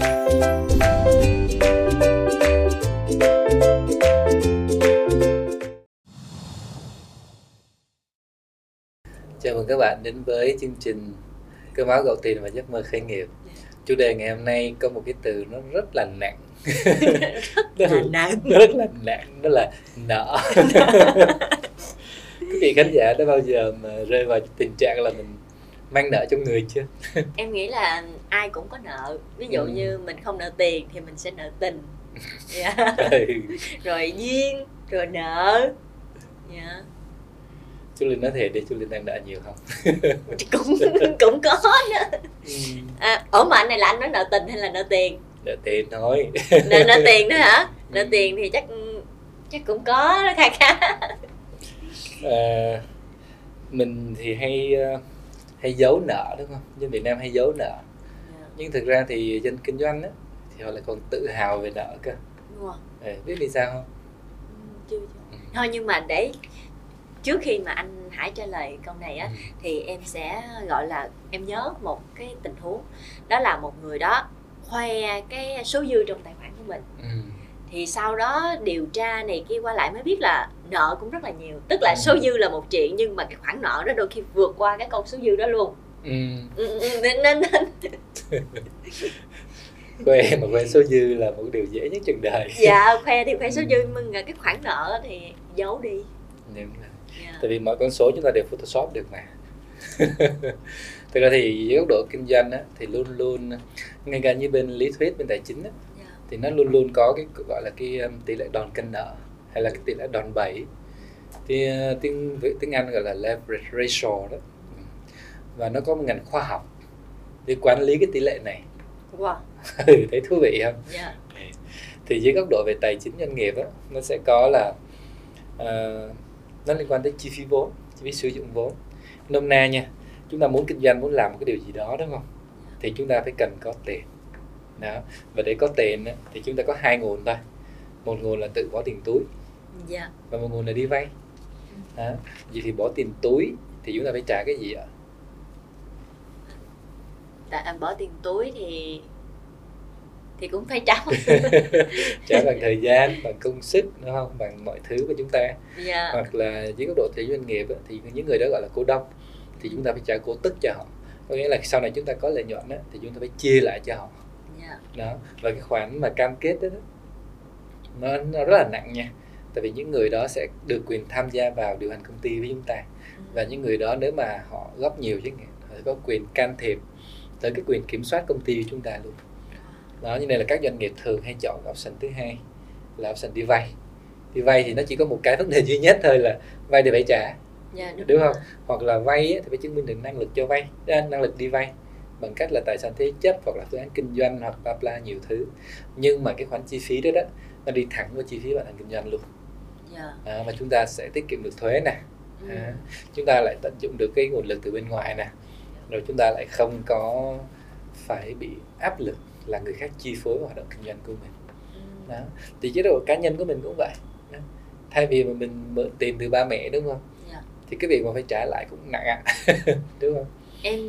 Chào mừng các bạn đến với chương trình Cơm áo gạo tiền và giấc mơ khởi nghiệp. Chủ đề ngày hôm nay có một cái từ nó rất là nặng. rất là nặng. Rất là nặng, đó là nợ. Quý vị khán giả đã bao giờ mà rơi vào tình trạng là mình mang nợ trong người chưa? em nghĩ là ai cũng có nợ ví dụ Ừ. như mình không nợ tiền thì mình sẽ nợ tình Dạ. Ừ. rồi duyên rồi nợ dạ. Chú Linh nói thiệt đi, chú Linh đang nợ nhiều không? cũng cũng có nữa Ừ. à, ủa mà anh này là anh nói nợ tình hay là nợ tiền Nợ tiền thôi. nợ, nợ tiền đó hả nợ Ừ. tiền thì chắc chắc cũng có đó kha khá À, mình thì hay ờ, hay giấu nợ đúng không? Dân Việt Nam hay giấu nợ. Nhưng thực ra thì dân kinh doanh á thì họ lại còn tự hào về nợ cơ. đúng không Ừ, biết vì sao không? Ừ, chưa chưa thôi nhưng mà để trước khi mà anh Hải trả lời câu này á thì em sẽ gọi là em nhớ một cái tình huống đó là một người đó khoe cái số dư trong tài khoản của mình Ừ. thì sau đó điều tra này kia qua lại mới biết là nợ cũng rất là nhiều tức là Ừ. số dư là một chuyện nhưng mà cái khoản nợ đó đôi khi vượt qua cái con số dư đó luôn Ừ. Ừ, ừ, nên nên, nên Khoe mà khoe số dư là một điều dễ nhất trên đời. dạ khoe thì khoe số Ừ. dư nhưng mà cái khoản nợ thì giấu đi Đúng rồi. dạ. Tại vì mọi con số chúng ta đều photoshop được mà. Thực ra thì dưới góc độ kinh doanh á, thì luôn luôn ngay cả như bên lý thuyết bên tài chính á, Dạ. thì nó luôn luôn có cái gọi là cái um, tỷ lệ đòn cân nợ hay là cái tỷ lệ đòn bẩy. Thì uh, tiếng với tiếng Anh gọi là leverage ratio đó. Và nó có một ngành khoa học để quản lý cái tỷ lệ này. Wow. Ừ, thấy thú vị không? Dạ. Thì dưới góc độ về tài chính doanh nghiệp á nó sẽ có là ờ, nó liên quan tới chi phí vốn chi phí sử dụng vốn. Nôm na nha chúng ta muốn kinh doanh muốn làm một cái điều gì đó đúng không? Thì chúng ta phải cần có tiền. Đó. Và để có tiền á, thì chúng ta có hai nguồn thôi một nguồn là tự bỏ tiền túi. Dạ. Và một nguồn là đi vay. Đó. vậy thì bỏ tiền túi thì chúng ta phải trả cái gì ạ? Tại anh bỏ tiền túi thì thì cũng phải trả. Trả bằng thời gian bằng công sức đúng không? Bằng mọi thứ của chúng ta. Dạ. Hoặc là dưới góc độ tài doanh nghiệp thì những người đó gọi là cổ đông thì chúng ta phải trả cổ tức cho họ. Có nghĩa là sau này chúng ta có lợi nhuận á, thì chúng ta phải chia lại cho họ. Dạ. Đó. Và cái khoản mà cam kết đó, đó nó, nó rất là nặng nha. Tại vì những người đó sẽ được quyền tham gia vào điều hành công ty với chúng ta. Và những người đó nếu mà họ góp nhiều chứ họ có quyền can thiệp tới cái quyền kiểm soát công ty của chúng ta luôn. Đó như này là các doanh nghiệp thường hay chọn option thứ hai là option đi vay. Đi vay thì nó chỉ có một cái vấn đề duy nhất thôi là vay để phải trả. Dạ đúng không rồi. hoặc là vay thì phải chứng minh được năng lực cho vay à, năng lực đi vay bằng cách là tài sản thế chấp hoặc là phương án kinh doanh hoặc bla bla nhiều thứ. Nhưng mà cái khoản chi phí đó đó nó đi thẳng vào chi phí vận hành kinh doanh luôn. Dạ. À, mà chúng ta sẽ tiết kiệm được thuế nè. Ừ. à, chúng ta lại tận dụng được cái nguồn lực từ bên ngoài nè. Rồi chúng ta lại không có phải bị áp lực là người khác chi phối hoạt động kinh doanh của mình. Ừ. đó. Thì chế độ cá nhân của mình cũng vậy. Đó. thay vì mà mình mượn tiền từ ba mẹ đúng không? Dạ. thì cái việc mà phải trả lại cũng nặng ạ. Đúng không em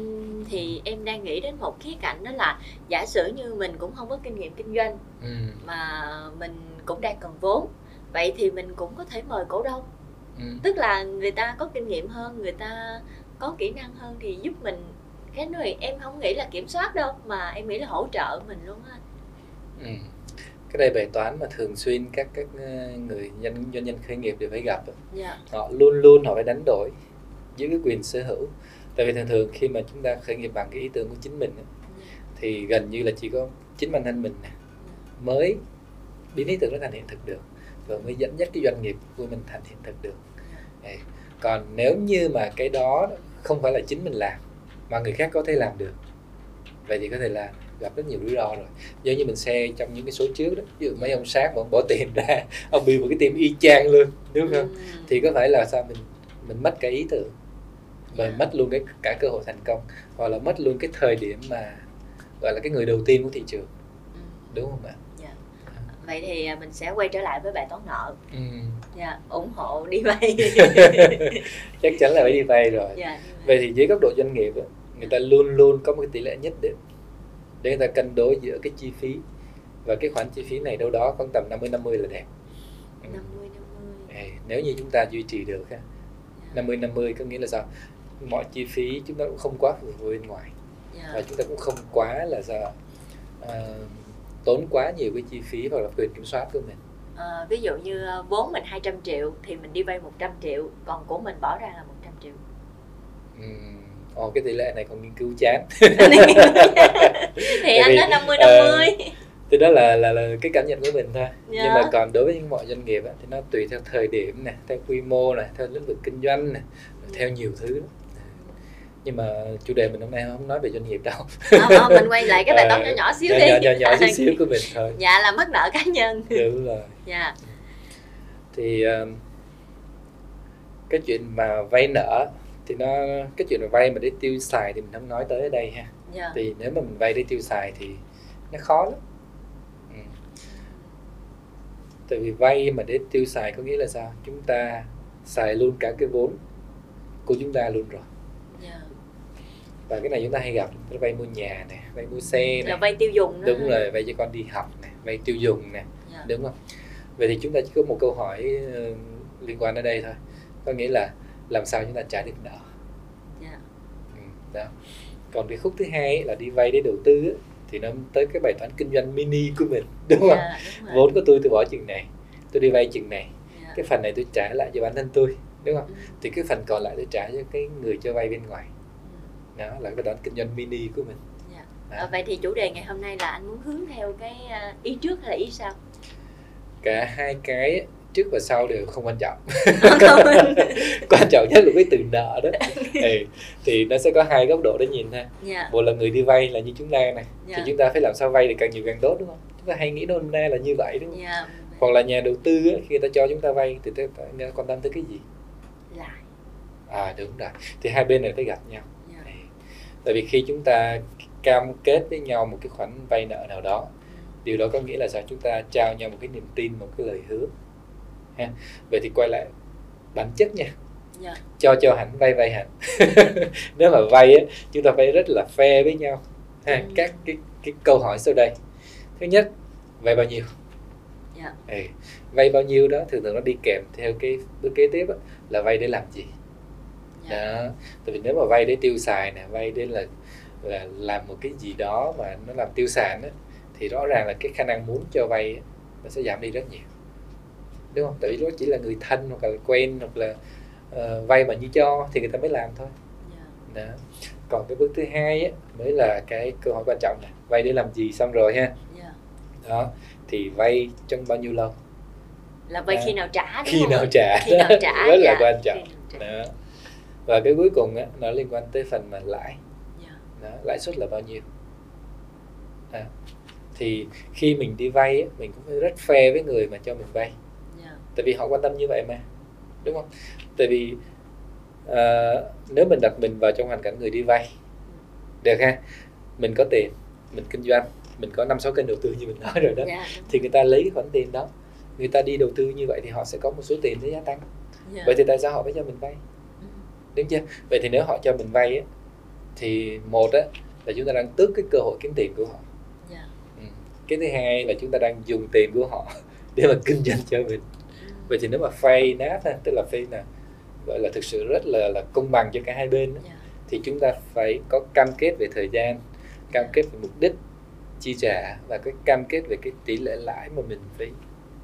thì em đang nghĩ đến một khía cạnh đó là giả sử như mình cũng không có kinh nghiệm kinh doanh ừ. mà mình cũng đang cần vốn vậy thì mình cũng có thể mời cổ đông Ừ. tức là người ta có kinh nghiệm hơn người ta có kỹ năng hơn thì giúp mình cái này em không nghĩ là kiểm soát đâu mà em nghĩ là hỗ trợ mình luôn á Ừ. cái đây bài toán mà thường xuyên các các ờ, người doanh doanh nhân khởi nghiệp đều phải gặp á. dạ họ luôn luôn họ phải đánh đổi giữ cái quyền sở hữu tại vì thường thường khi mà chúng ta khởi nghiệp bằng cái ý tưởng của chính mình thì gần như là chỉ có chính bản thân mình mới biến ý tưởng đó thành hiện thực được và mới dẫn dắt cái doanh nghiệp của mình thành hiện thực được. Còn nếu như mà cái đó không phải là chính mình làm mà người khác có thể làm được vậy thì có thể là gặp rất nhiều rủi ro rồi. Giống như mình xe trong những cái số trước đó ví dụ mấy ông sát mà ông bỏ tiền ra ông bị một cái team y chang luôn đúng không? Ừ. thì có phải là sao? Mình mình mất cái ý tưởng và mất luôn cái cả cơ hội thành công hoặc là mất luôn cái thời điểm mà gọi là cái người đầu tiên của thị trường Ừ. đúng không ạ Dạ. vậy thì à, mình sẽ quay trở lại với bài toán nợ ừ. dạ ủng hộ đi vay chắc chắn là phải đi vay rồi dạ vậy thì dưới góc độ doanh nghiệp người ta luôn luôn có một cái tỷ lệ nhất định để người ta cân đối giữa cái chi phí và cái khoản chi phí này đâu đó khoảng tầm 50 50 là đẹp. Ừ. 50 50 Ê, nếu như chúng ta duy trì được ha, 50 50 có nghĩa là sao? Mọi chi phí chúng ta cũng không quá phụ thuộc bên ngoài Dạ. và chúng ta cũng không quá là sao ờ, tốn quá nhiều cái chi phí hoặc là quyền kiểm soát của mình. Ờ, ví dụ như ờ, vốn mình 200 triệu thì mình đi vay 100 triệu còn của mình bỏ ra là 100 triệu Ừm, Ồ, cái tỷ lệ này còn nghiên cứu chán. thì anh nói 50 ờ, 50 thì đó là là là cái cảm nhận của mình thôi Dạ. nhưng mà còn đối với những mọi doanh nghiệp á, thì nó tùy theo thời điểm này theo quy mô này theo lĩnh vực kinh doanh này theo nhiều thứ lắm. Nhưng mà chủ đề mình hôm nay không nói về doanh nghiệp đâu. Ờ, ờ, mình quay lại cái bài toán Ờ, nhỏ nhỏ xíu nhỏ, đi. nhỏ, nhỏ, nhỏ xíu xíu của mình thôi. Dạ là mắc nợ cá nhân. Đúng rồi. Dạ. Thì um, cái chuyện mà vay nợ thì nó cái chuyện mà vay mà để tiêu xài thì mình không nói tới ở đây ha. Dạ. Thì nếu mà mình vay để tiêu xài thì nó khó lắm. Ừ. tại vì vay mà để tiêu xài có nghĩa là sao? Chúng ta xài luôn cả cái vốn của chúng ta luôn rồi và cái này chúng ta hay gặp ta vay mua nhà này vay mua xe là này vay tiêu dùng đó. Đúng rồi vay cho con đi học này vay tiêu dùng này dạ. đúng không? Vậy thì chúng ta chỉ có một câu hỏi ờ, liên quan ở đây thôi. Có nghĩa là làm sao chúng ta trả được nợ? Dạ. Ừ, đó. Còn cái khúc thứ hai ấy là đi vay để đầu tư ấy, thì nó tới cái bài toán kinh doanh mini của mình đúng không? Dạ đúng rồi. Vốn của tôi tôi bỏ chừng này tôi đi vay chừng này. Dạ. cái phần này tôi trả lại cho bản thân tôi đúng không? Ừ. thì cái phần còn lại tôi trả cho cái người cho vay bên ngoài. Đó là cái toán kinh doanh mini của mình. Dạ. Ờ, vậy thì chủ đề ngày hôm nay là anh muốn hướng theo cái ờ, ý trước hay là ý sau? Cả hai cái trước và sau đều không quan trọng. Quan trọng nhất là cái từ nợ đó. Ừ. thì nó sẽ có hai góc độ để nhìn ha. Dạ. Một là người đi vay là như chúng ta này Dạ. thì chúng ta phải làm sao vay được càng nhiều càng tốt đúng không? Chúng ta hay nghĩ nôm na là như vậy đúng không? Dạ. Hoặc là nhà đầu tư á, khi ta cho chúng ta vay thì ta người ta quan tâm tới cái gì? Lại à đúng rồi. Thì hai bên này phải gặp nhau. dạ. Tại vì khi chúng ta cam kết với nhau một cái khoản vay nợ nào đó điều đó có nghĩa là sao? Chúng ta trao nhau một cái niềm tin một cái lời hứa. Ha? Vậy thì quay lại bản chất nha. Dạ. Cho cho hẳn vay vay hẳn. Nếu mà vay á chúng ta phải rất là fair với nhau. Ha? Ừ. các cái cái câu hỏi sau đây. Thứ nhất vay bao nhiêu? Dạ. Ừ. vay bao nhiêu đó thường thường nó đi kèm theo cái bước kế tiếp á, là vay để làm gì đó tại vì nếu mà vay để tiêu xài nè vay để là là làm một cái gì đó mà nó làm tiêu sản á, thì rõ ràng là cái khả năng muốn cho vay á, nó sẽ giảm đi rất nhiều. Đúng không? Tại vì nó chỉ là người thân hoặc là quen hoặc là ờ, vay mà như cho thì người ta mới làm thôi. Dạ. Đó. còn cái bước thứ hai á, mới là cái câu hỏi quan trọng này vay để làm gì xong rồi ha. Dạ. Đó thì vay trong bao nhiêu lâu? Là vay À, khi nào trả khi không? nào trả. Khi nào trả rất là dạ. quan trọng. Đó và cái cuối cùng á, nó liên quan tới phần mà lãi. Dạ. Đó, lãi suất là bao nhiêu? À, thì khi mình đi vay á, mình cũng phải rất fair với người mà cho mình vay. Dạ. Tại vì họ quan tâm như vậy mà đúng không? Tại vì à, nếu mình đặt mình vào trong hoàn cảnh người đi vay được ha? Mình có tiền mình kinh doanh mình có năm sáu kênh đầu tư như mình nói rồi đó. Dạ. Thì người ta lấy cái khoản tiền đó người ta đi đầu tư như vậy thì họ sẽ có một số tiền để gia tăng. Dạ. Vậy thì tại sao họ phải cho mình vay. Đúng chưa? Vậy thì nếu họ cho mình vay á, thì một á là chúng ta đang tước cái cơ hội kiếm tiền của họ. Dạ. Ừ. cái thứ hai là chúng ta đang dùng tiền của họ để mà kinh doanh cho mình. Ừ. vậy thì nếu mà phay nát ha, tức là phay là gọi là thực sự rất là là công bằng cho cả hai bên á, dạ. thì chúng ta phải có cam kết về thời gian cam kết về mục đích chi trả và cái cam kết về cái tỷ lệ lãi mà mình phải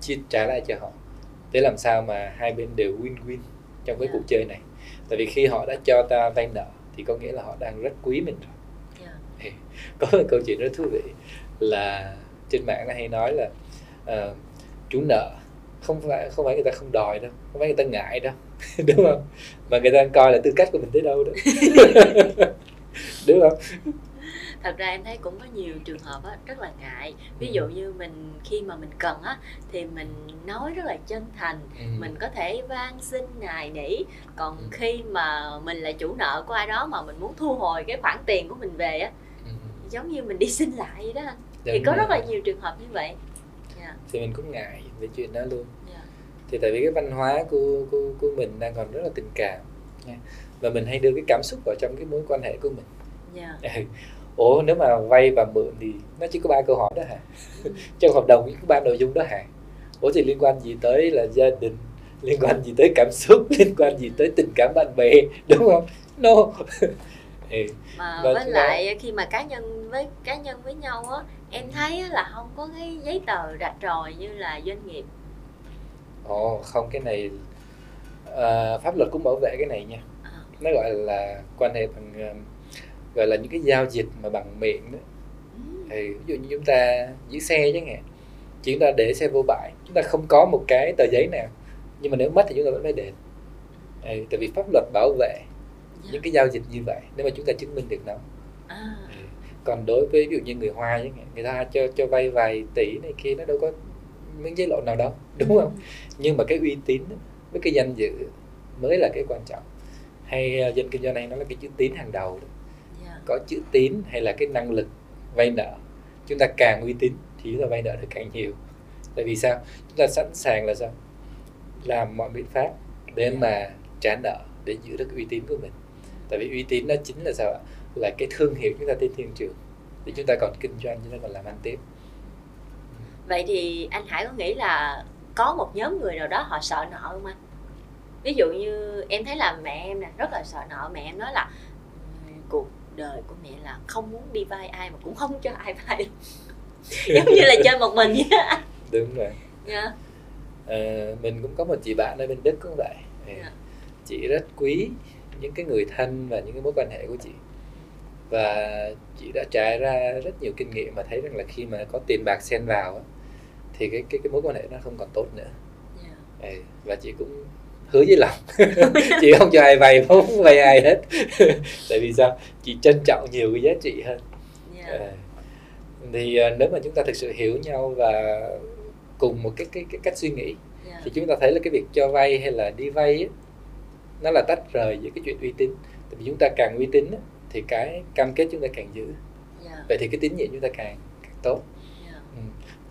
chi trả lại cho họ. Để làm sao mà hai bên đều win-win trong cái Dạ. cuộc chơi này tại vì khi họ đã cho ta vay nợ thì có nghĩa là họ đang rất quý mình rồi. Dạ. Thì có một câu chuyện rất thú vị là trên mạng nó hay nói là ờ, chủ nợ không phải không phải người ta không đòi đâu không phải người ta ngại đâu đúng không? Mà người ta coi là tư cách của mình tới đâu đó. Đúng không thật ra em thấy cũng có nhiều trường hợp á, rất là ngại ví dụ như mình khi mà mình cần á thì mình nói rất là chân thành Ừ. mình có thể van xin nài nỉ còn Ừ. khi mà mình là chủ nợ của ai đó mà mình muốn thu hồi cái khoản tiền của mình về á Ừ. giống như mình đi xin lại vậy đó anh thì có rồi. rất là nhiều trường hợp như vậy dạ thì mình cũng ngại về chuyện đó luôn dạ thì tại vì cái văn hóa của của, của mình đang còn rất là tình cảm nha. và mình hay đưa cái cảm xúc vào trong cái mối quan hệ của mình dạ Ừ. ủa nếu mà vay và mượn thì nó chỉ có ba câu hỏi đó hả? Trong hợp đồng chỉ có ba nội dung đó hả? Ủa thì liên quan gì tới là gia đình liên quan gì tới cảm xúc liên quan gì tới tình cảm bạn bè đúng không? No. Ừ. mà Và với lại khi mà cá nhân với cá nhân với nhau á em thấy là không có cái giấy tờ rạch ròi như là doanh nghiệp. Ồ không cái này à, pháp luật cũng bảo vệ cái này nha. À, nó gọi là quan hệ bằng ờ, gọi là những cái giao dịch mà bằng miệng đó. Ừ, thì ví dụ như chúng ta giữ xe chẳng hạn chúng ta để xe vô bãi chúng ta không có một cái tờ giấy nào. Nhưng mà nếu mất thì chúng ta vẫn phải đền ừ, tại vì pháp luật bảo vệ dạ. những cái giao dịch như vậy nếu mà chúng ta chứng minh được nó. À, ừ. còn đối với ví dụ như người hoa chẳng hạn người ta cho cho vay vài tỷ này kia nó đâu có miếng giấy lộ nào đâu đúng không? Nhưng mà cái uy tín với cái danh dự mới là cái quan trọng. Hay ờ, dân kinh doanh này nó là cái chữ tín hàng đầu đó có chữ tín hay là cái năng lực vay nợ, chúng ta càng uy tín thì chúng ta vay nợ được càng nhiều. Tại vì sao? Chúng ta sẵn sàng là sao? Làm mọi biện pháp để mà trả nợ, để giữ được uy tín của mình. Tại vì uy tín nó chính là sao ạ? Là cái thương hiệu chúng ta trên thị trường. Để chúng ta còn kinh doanh, chúng ta còn làm ăn tiếp. Vậy thì anh Hải có nghĩ là có một nhóm người nào đó họ sợ nợ không anh? Ví dụ như em thấy là mẹ em nè, rất là sợ nợ, mẹ em nói là cuộc đời của mẹ là không muốn đi vay ai mà cũng không cho ai vay giống như là chơi một mình vậy á đúng rồi Dạ. Ờ, mình cũng có một chị bạn ở bên Đức cũng vậy Ừ. Dạ. chị rất quý những cái người thân và những cái mối quan hệ của chị và chị đã trải ra rất nhiều kinh nghiệm và thấy rằng là khi mà có tiền bạc xen vào thì cái cái cái mối quan hệ nó không còn tốt nữa Dạ. Ừ, và chị cũng hứa với lòng chị không cho ai vay không vay ai hết tại vì sao chị trân trọng nhiều cái giá trị hơn Dạ. Ờ, thì ờ, nếu mà chúng ta thực sự hiểu nhau và cùng một cái cái, cái cách suy nghĩ Dạ. thì chúng ta thấy là cái việc cho vay hay là đi vay nó là tách rời giữa cái chuyện uy tín tại vì chúng ta càng uy tín thì cái cam kết chúng ta càng giữ Dạ. vậy thì cái tín nhiệm chúng ta càng, càng tốt Dạ. ừ.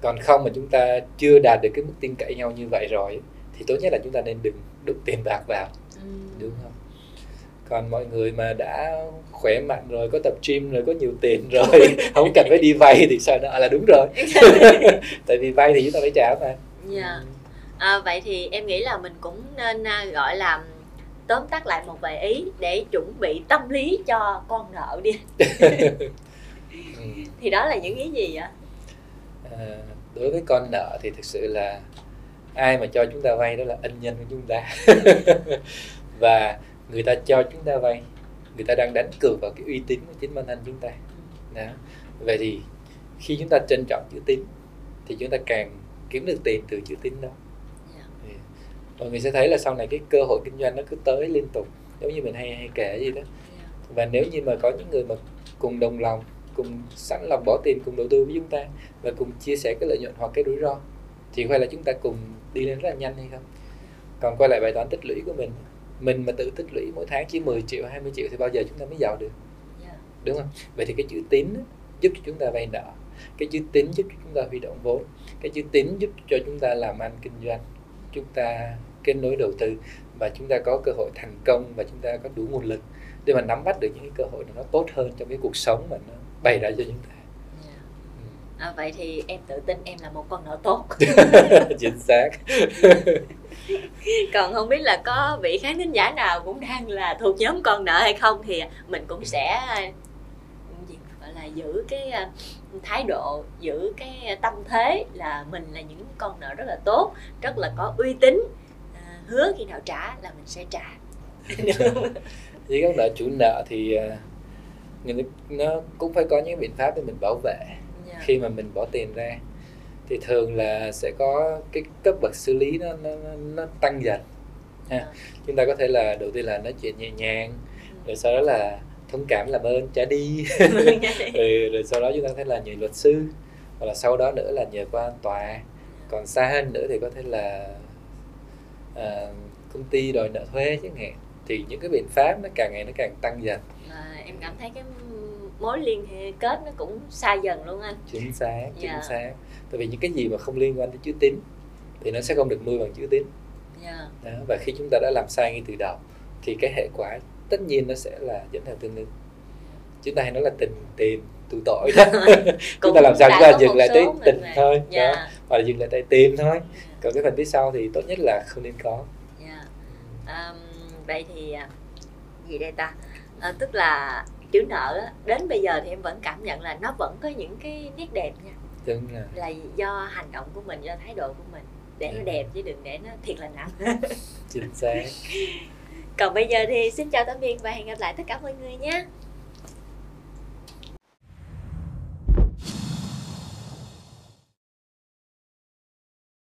còn không mà chúng ta chưa đạt được cái mức tin cậy nhau như vậy rồi thì tốt nhất là chúng ta nên đừng đụng tiền bạc vào Ừ. đúng không còn mọi người mà đã khỏe mạnh rồi có tập gym rồi có nhiều tiền rồi không cần phải đi vay thì sợ nợ là đúng rồi tại vì vay thì chúng ta phải trả mà Dạ. À, vậy thì em nghĩ là mình cũng nên à, gọi là tóm tắt lại một vài ý để chuẩn bị tâm lý cho con nợ đi Ừ. thì đó là những ý gì ạ À, đối với con nợ thì thực sự là ai mà cho chúng ta vay đó là ân nhân của chúng ta và người ta cho chúng ta vay người ta đang đánh cược vào cái uy tín của chính bản thân chúng ta đó. vậy thì khi chúng ta trân trọng chữ tín thì chúng ta càng kiếm được tiền từ chữ tín đó Dạ. thì mọi người sẽ thấy là sau này cái cơ hội kinh doanh nó cứ tới liên tục giống như mình hay hay kể gì đó Dạ. và nếu như mà có những người mà cùng đồng lòng cùng sẵn lòng bỏ tiền cùng đầu tư với chúng ta và cùng chia sẻ cái lợi nhuận hoặc cái rủi ro thì phải là chúng ta cùng đi lên rất là nhanh hay không? Còn quay lại bài toán tích lũy của mình. Mình mà tự tích lũy mỗi tháng chỉ 10 triệu 20 triệu thì bao giờ chúng ta mới giàu được? Dạ. đúng không? Vậy thì cái chữ tín giúp cho chúng ta vay nợ. Cái chữ tín giúp cho chúng ta huy động vốn. Cái chữ tín giúp cho chúng ta làm ăn kinh doanh. Chúng ta kết nối đầu tư và chúng ta có cơ hội thành công và chúng ta có đủ nguồn lực để mà nắm bắt được những cái cơ hội nó tốt hơn trong cái cuộc sống mà nó bày ra cho chúng ta. À, vậy thì em tự tin em là một con nợ tốt. Chính xác. Còn không biết là có vị khán thính giả nào cũng đang là thuộc nhóm con nợ hay không thì mình cũng sẽ gọi là giữ cái à, thái độ giữ cái tâm thế là mình là những con nợ rất là tốt rất là có uy tín. À, hứa khi nào trả là mình sẽ trả. Với các nợ chủ nợ thì à, nó cũng phải có những biện pháp để mình bảo vệ. Khi mà mình bỏ tiền ra thì thường là sẽ có cái cấp bậc xử lý nó nó, nó, tăng dần ha. chúng ta có thể là đầu tiên là nói chuyện nhẹ nhàng rồi sau đó là thông cảm làm ơn trả đi. Rồi, rồi sau đó chúng ta có thể là nhờ luật sư hoặc là sau đó nữa là nhờ qua tòa. Còn xa hơn nữa thì có thể là à, công ty đòi nợ thuế chẳng hạn. Thì những cái biện pháp nó càng ngày nó càng tăng dần. Mà em cảm thấy cái mối liên hệ kết nó cũng xa dần luôn anh chính xác chính Dạ. xác tại vì những cái gì mà không liên quan đến chữ tín thì nó sẽ không được nuôi bằng chữ tín Dạ. đó. và khi chúng ta đã làm sai ngay từ đầu thì cái hệ quả tất nhiên nó sẽ là dẫn theo tương ứng chúng ta hay nói là tình tìm tụ tội đó chúng ta làm sao chúng ta dừng lại tới tình mà. thôi yeah. đó dạ. hoặc là dừng lại tới tìm thôi yeah. còn cái phần phía sau thì tốt nhất là không nên có yeah. um, vậy thì à, gì đây ta à, tức là chữ nợ đến bây giờ thì em vẫn cảm nhận là nó vẫn có những cái nét đẹp nha. Đúng là là do hành động của mình do thái độ của mình. Để ừ. nó đẹp chứ đừng để nó thiệt là nặng. Chính xác. Còn bây giờ thì xin chào tạm biệt và hẹn gặp lại tất cả mọi người nhé